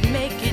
would make it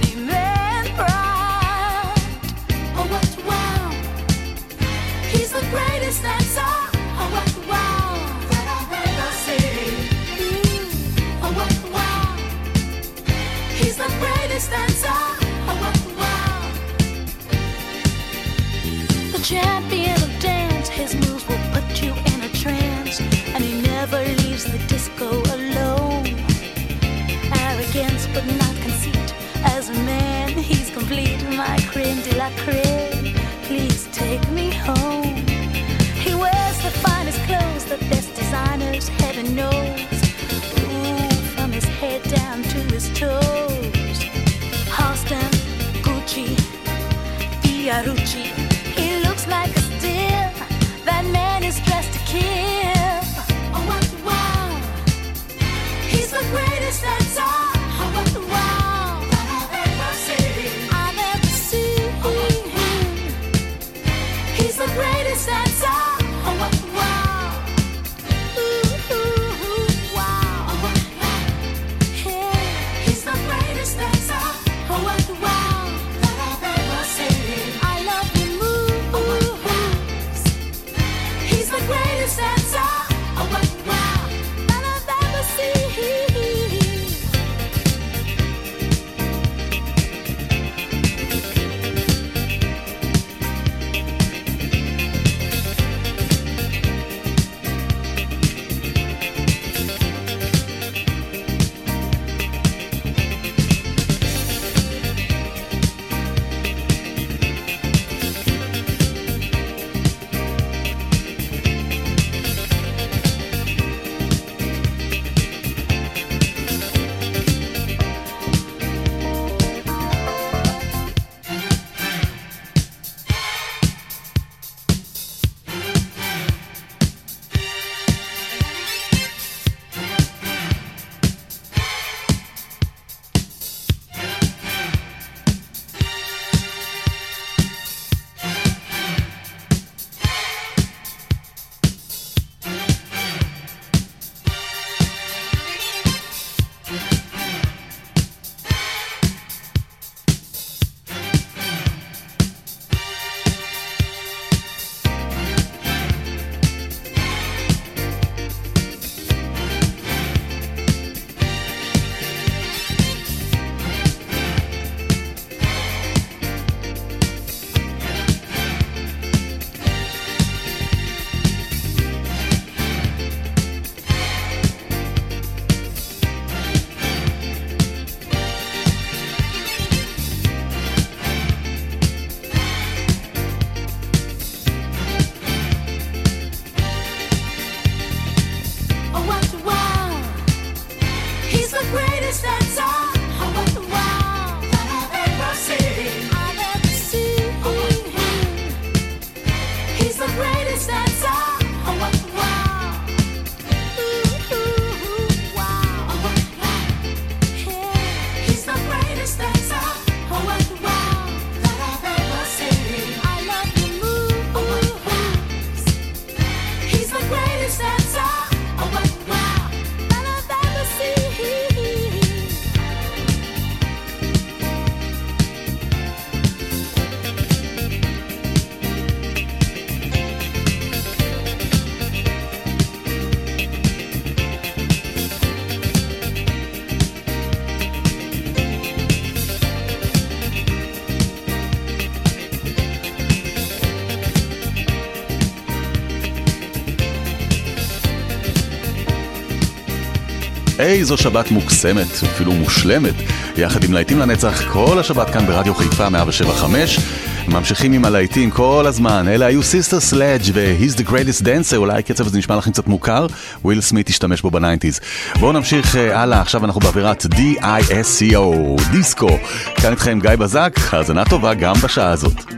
איזו שבת מוקסמת, אפילו מושלמת, יחד עם להיטים לנצח כל השבת כאן ברדיו חיפה 175. ממשיכים עם הלהיטים כל הזמן, אלה היו סיסטר סלאג' ו-He's the Greatest Dancer, אולי הקצב הזה נשמע לכם קצת מוכר, וויל סמית השתמש בו בניינטיז. בואו נמשיך uh, הלאה, עכשיו אנחנו באווירת D-I-S-C-O, דיסקו. כאן איתכם גיא בזק, האזנה טובה גם בשעה הזאת.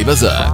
שי בזק.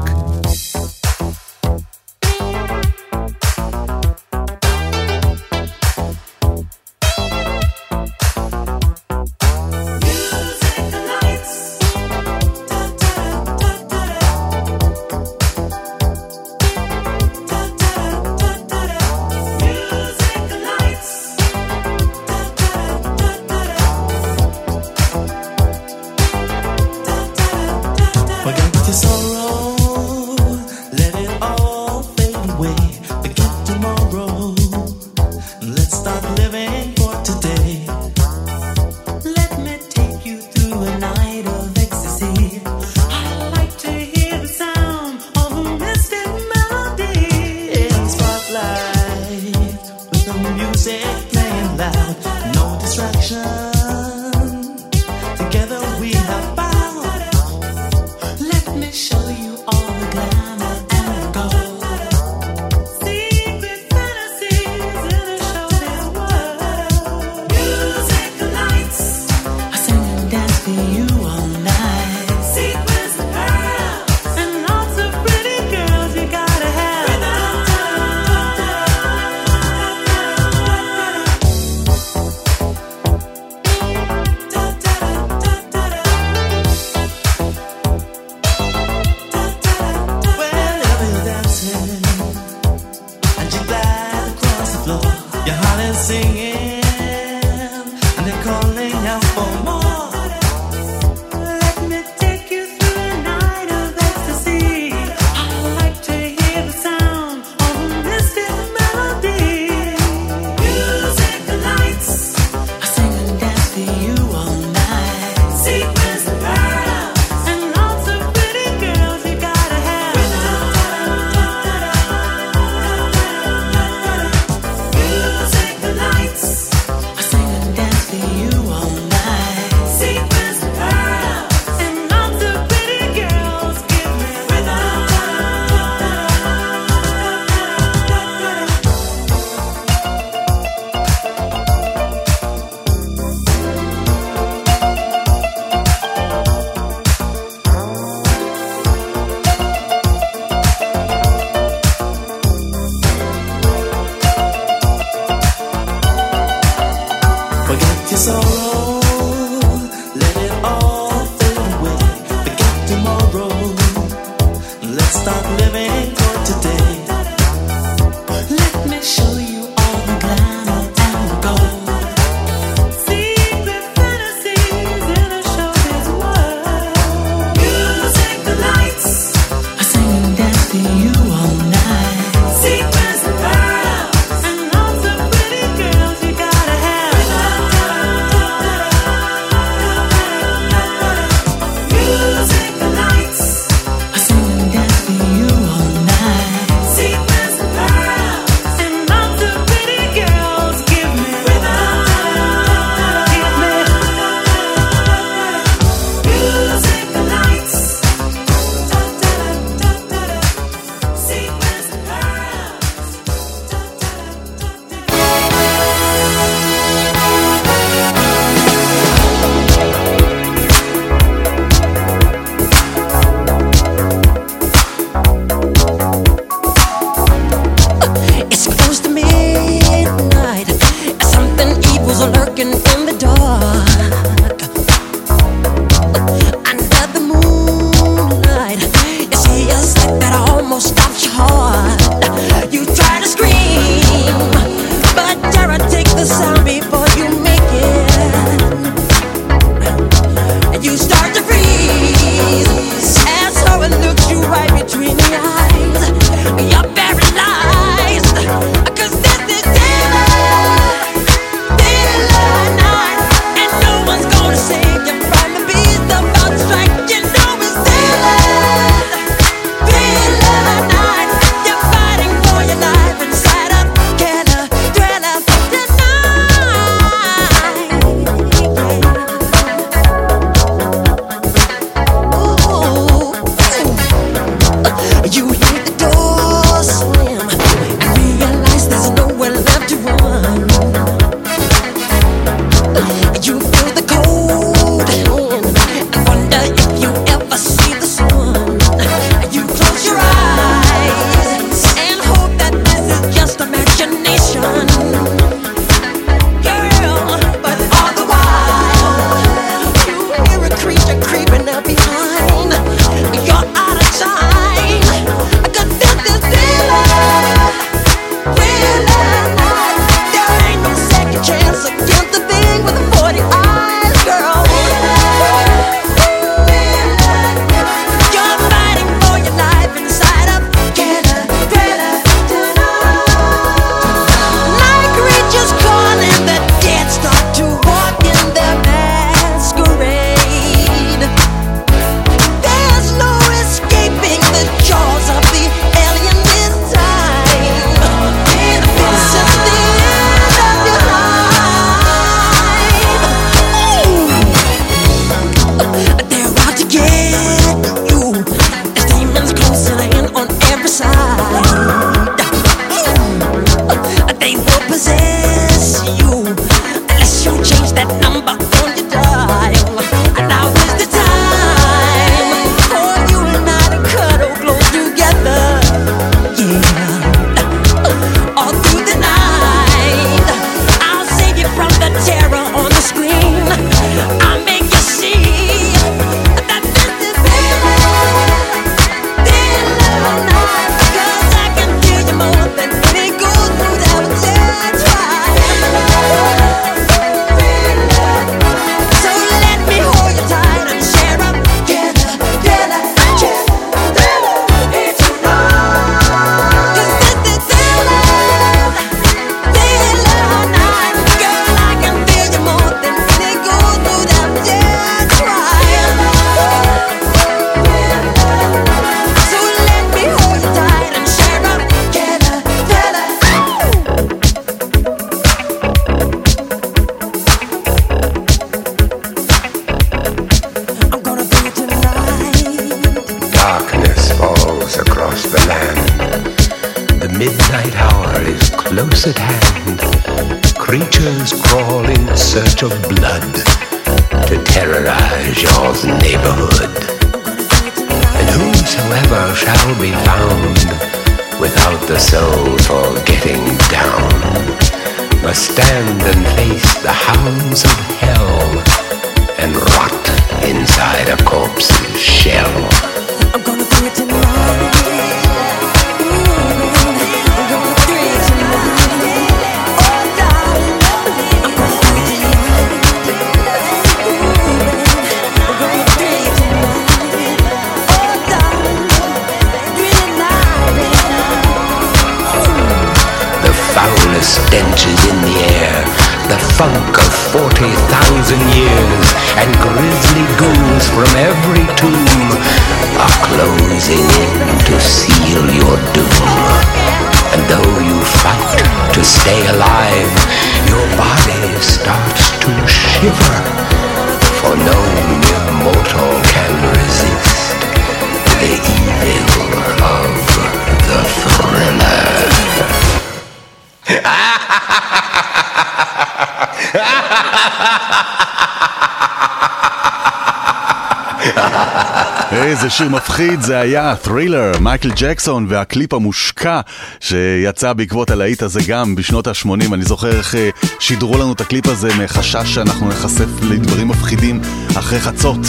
שיר מפחיד זה היה, Thriller, מייקל ג'קסון והקליפ המושקע שיצא בעקבות הלהיט הזה גם בשנות ה-80. אני זוכר איך אה, שידרו לנו את הקליפ הזה מחשש שאנחנו נחשף לדברים מפחידים אחרי חצות.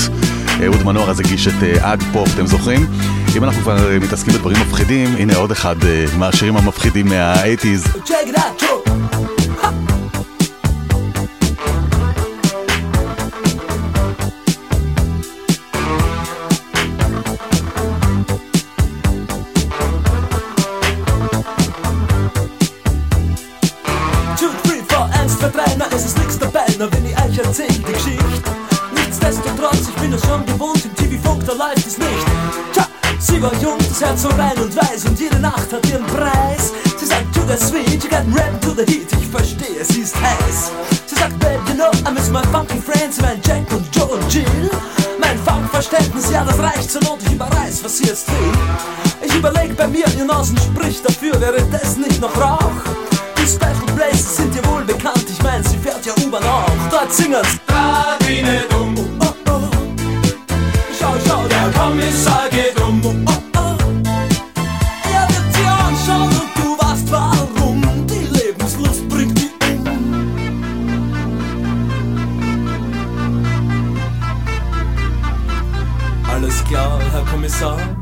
אהוד מנור אז הגיש את אה, עד פופ, אתם זוכרים? אם אנחנו כבר אה, מתעסקים בדברים מפחידים, הנה עוד אחד מהשירים המפחידים מה-80's. Na wenn ich euch erzähl die Geschichte. Nichtsdestotrotz, ich bin es schon gewohnt, im TV-Funk, da läuft es nicht. Tja, sie war jung, das Herz so rein und weiß und jede Nacht hat ihren Preis. Sie sagt, to the sweet, you got rap to the heat, ich verstehe, sie ist heiß. Sie sagt, babe, you know, I miss my funky friends, mein Jack und Joe und Jill. Mein Funkverständnis, ja, das reicht zur Not, ich überreiß, was sie jetzt will. Ich überleg bei mir, ihr Nasen spricht dafür, wäre das nicht noch Rauch? Die Special Places sind dir wohl bekannt, ich mein, ja U-Bahn auch. Dort singen's. Radine dumm. Oh, oh. Schau, schau, der Kommissar geht um. Oh, oh. Er wird sie anschauen und du weißt warum. Die Lebenslust bringt die um. Alles klar, Herr Kommissar.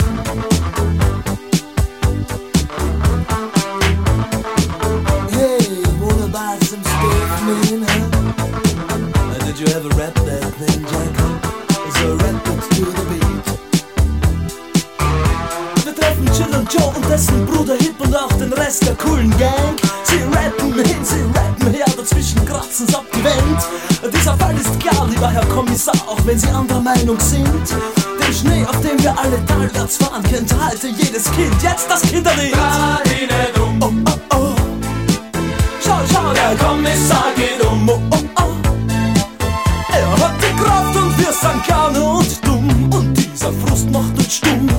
Rest der coolen Gang. Sie rappen hin, sie rappen her, dazwischen kratzen's ab die Wand. Dieser Fall ist klar, lieber Herr Kommissar, auch wenn Sie anderer Meinung sind. Den Schnee, auf dem wir alle talwärts fahren, kennt heute jedes Kind. Jetzt das Kinderlied. Oh, oh, oh. Schau, schau, der Kommissar geht um. Oh, oh, oh. Er hat die Kraft und wir sind gerne und dumm. Und dieser Frust macht uns stumm.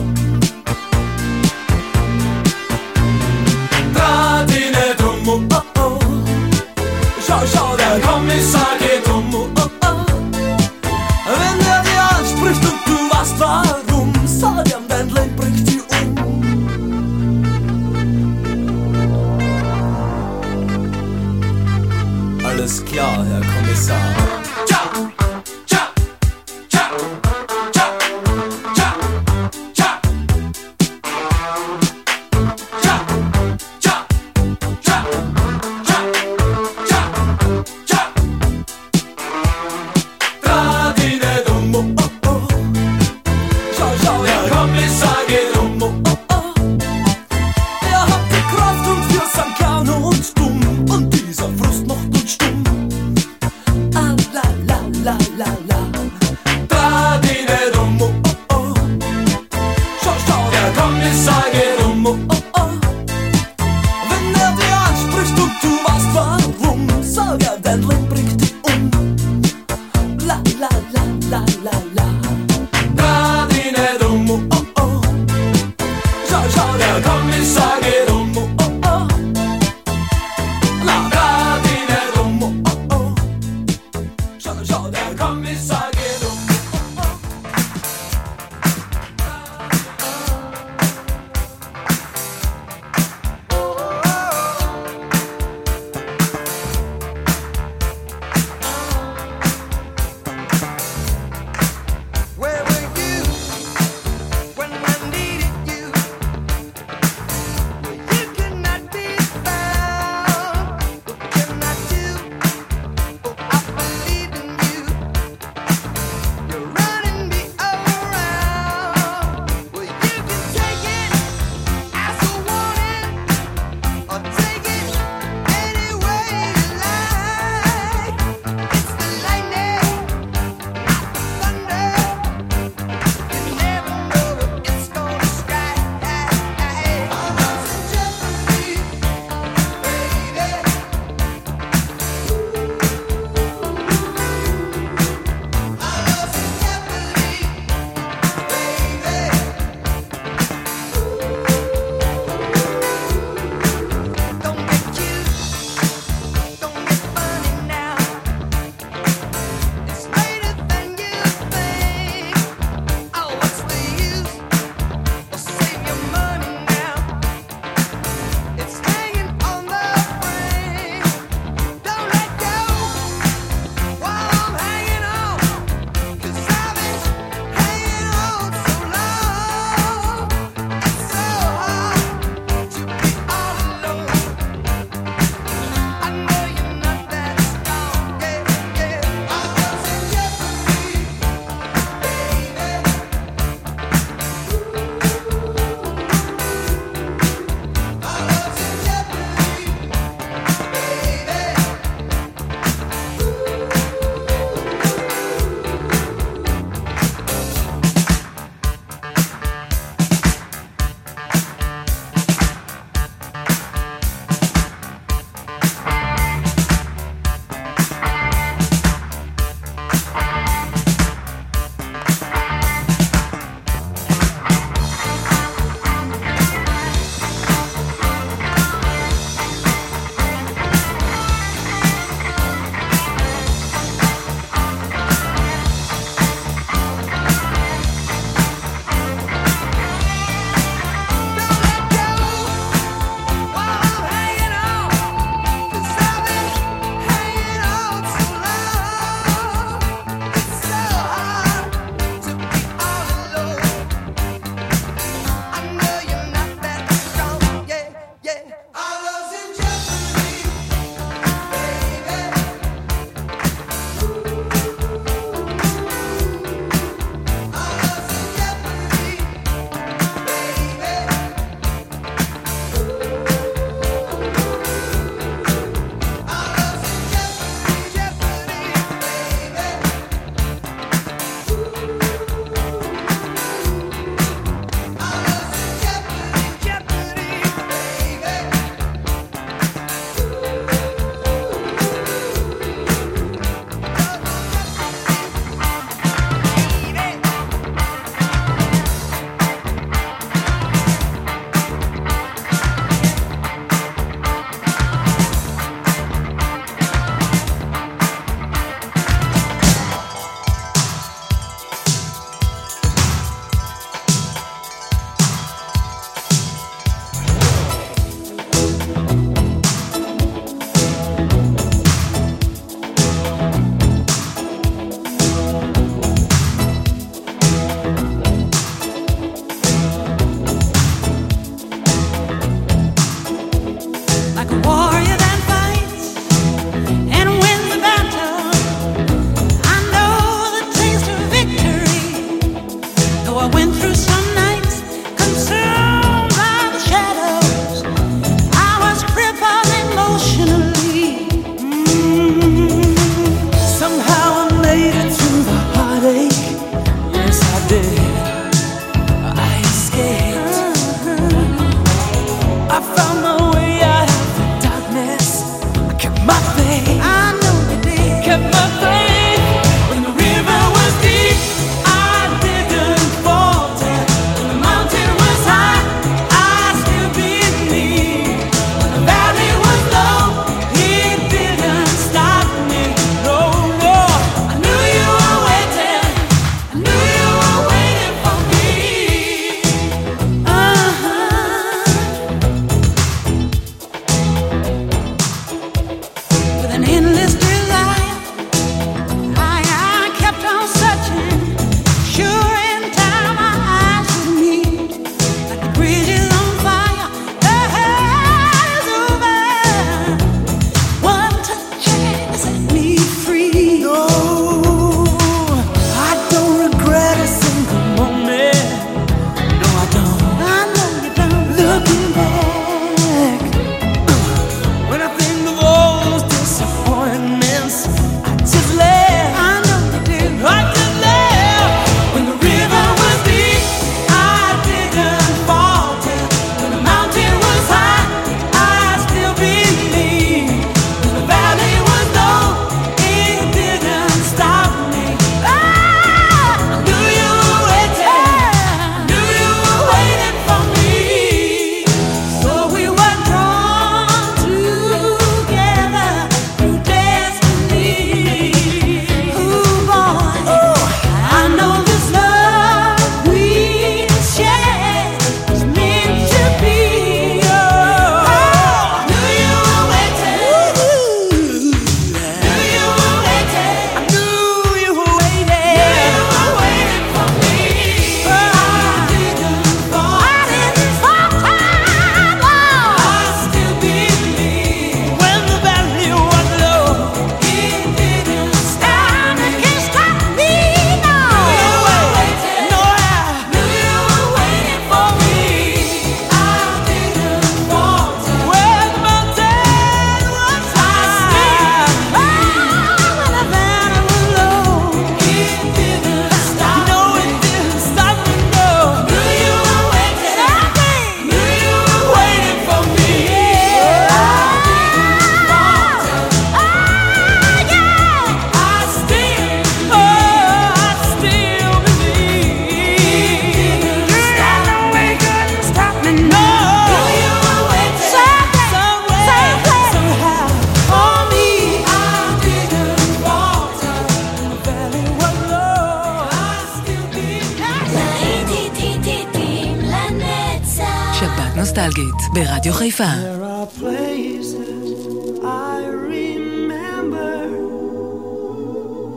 Tifa. There are places I remember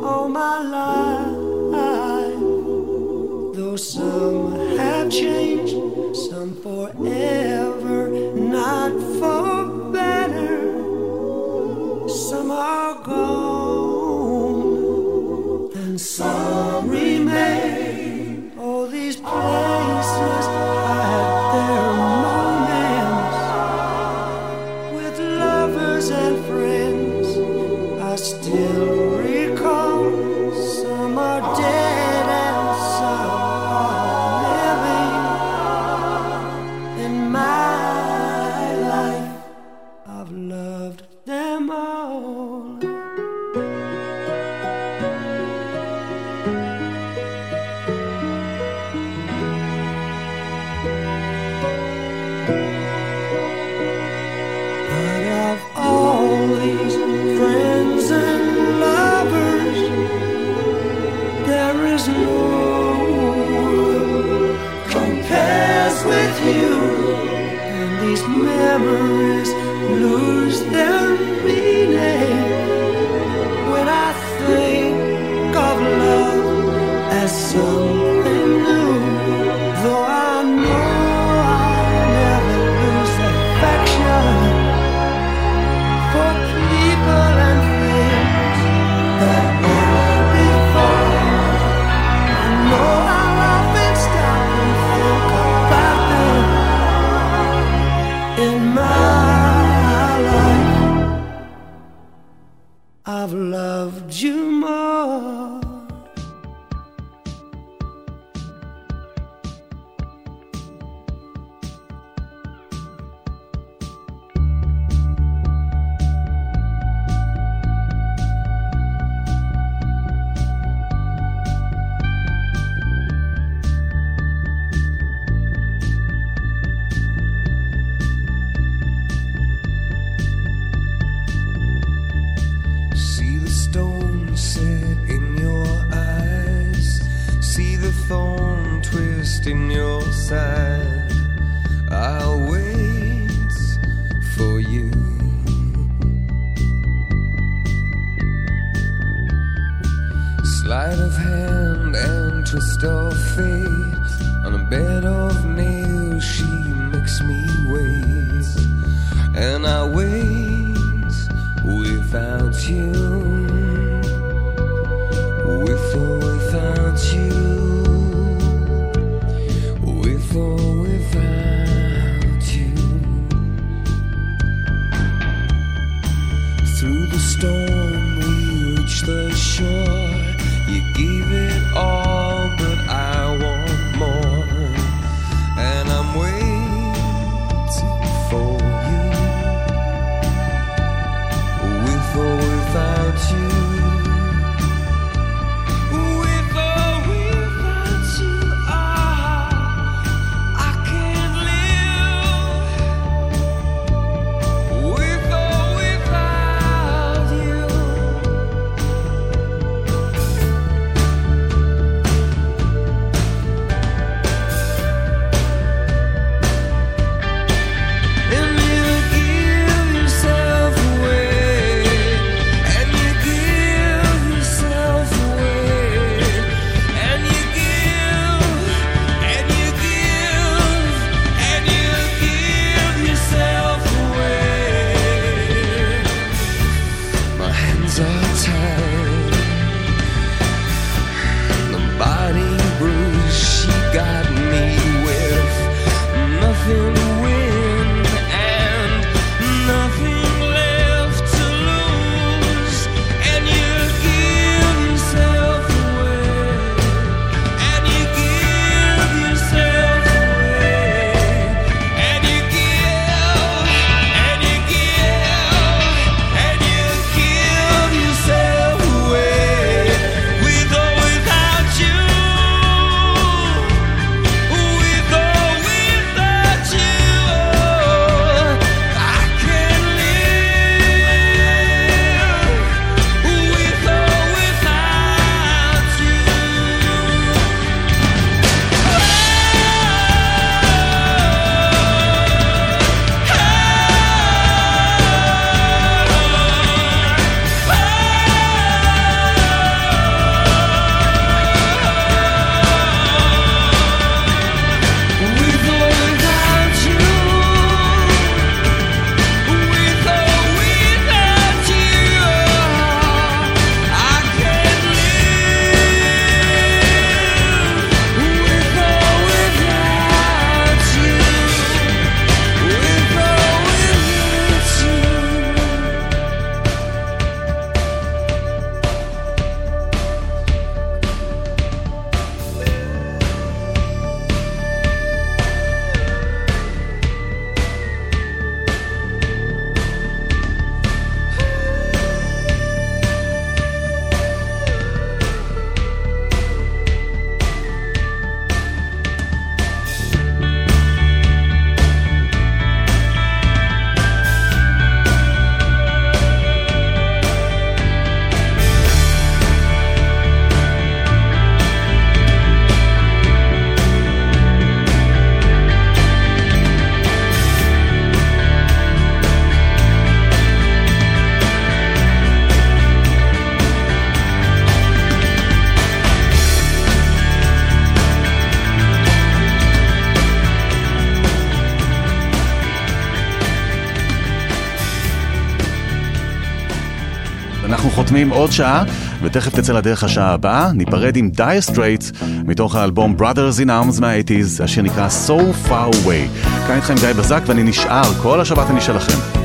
all my life. Though some have changed, some forever, not forever. חותמים עוד שעה, ותכף תצא לדרך השעה הבאה, ניפרד עם Dire Straits, מתוך האלבום Brothers in Arms מה-80's, השיר נקרא So Far Away. כאן איתכם גיא בזק ואני נשאר, כל השבת אני שלכם.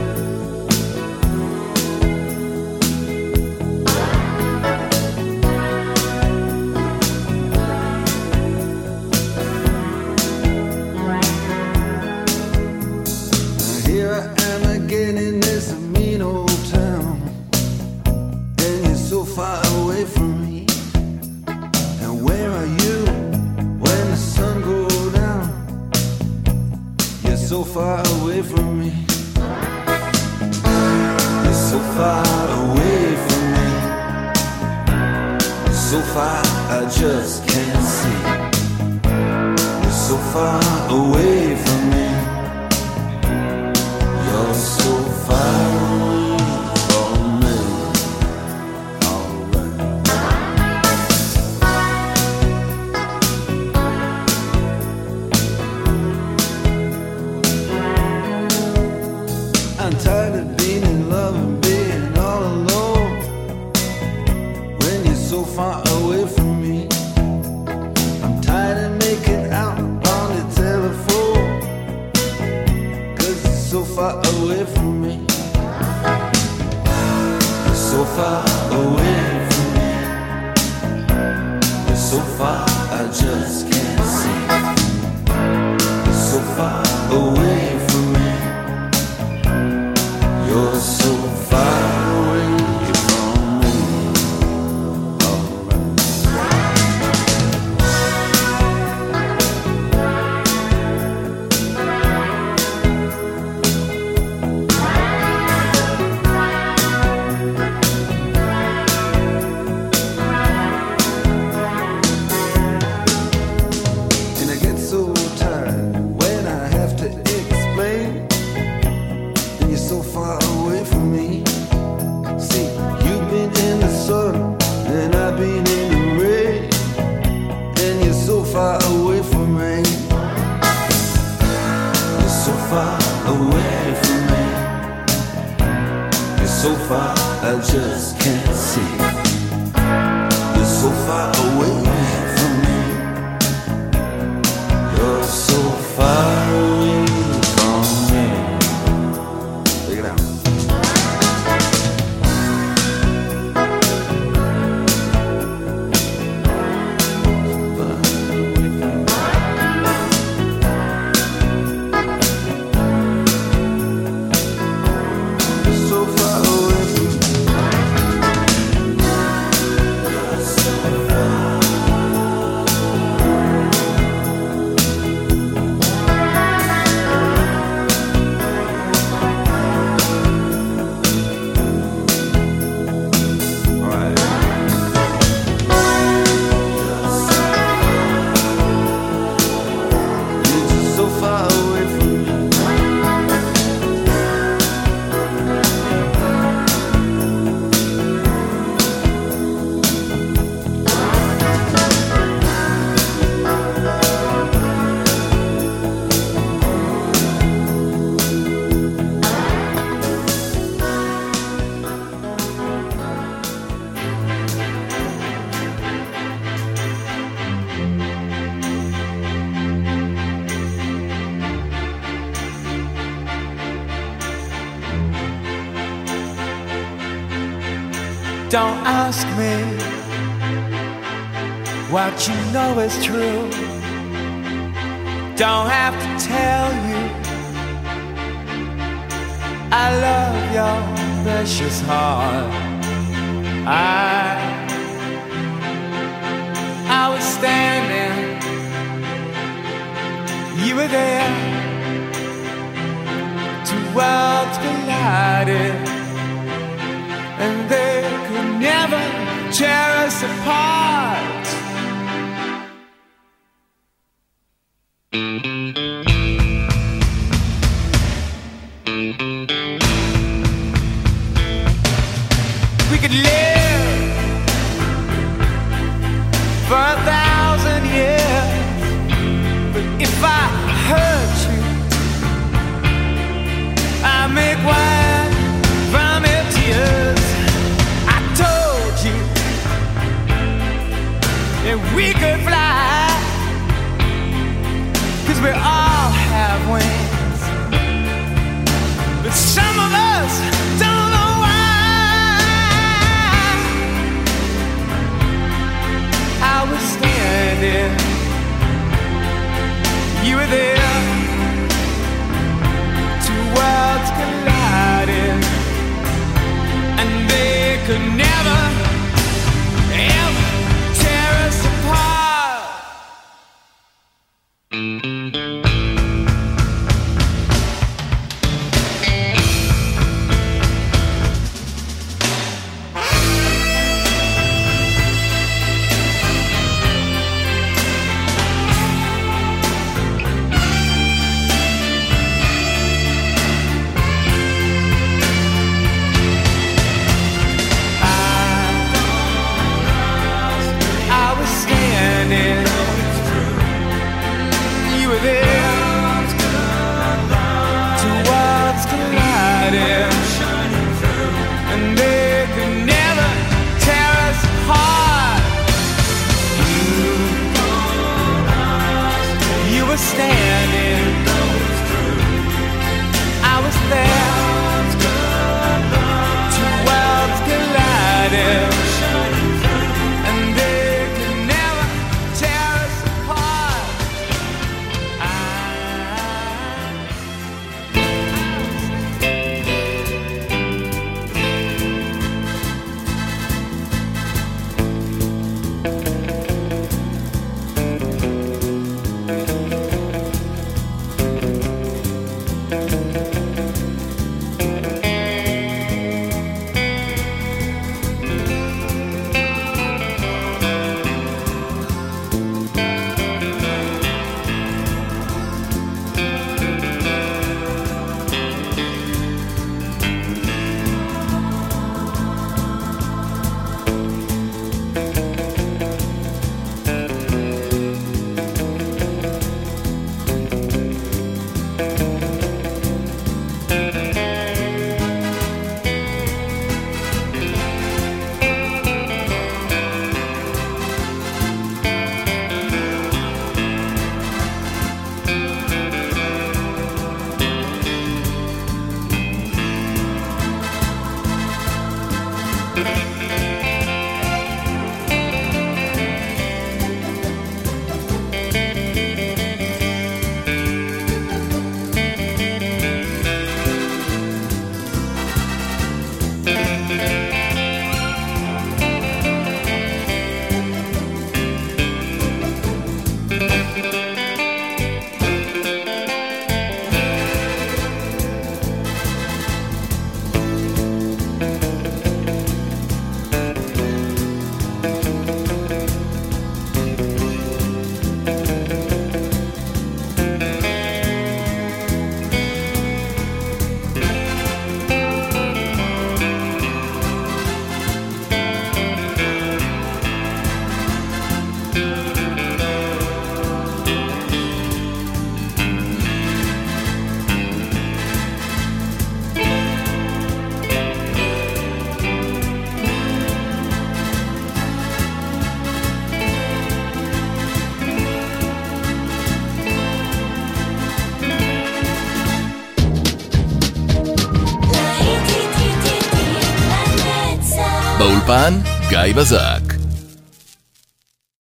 באולפן, גיא בזק.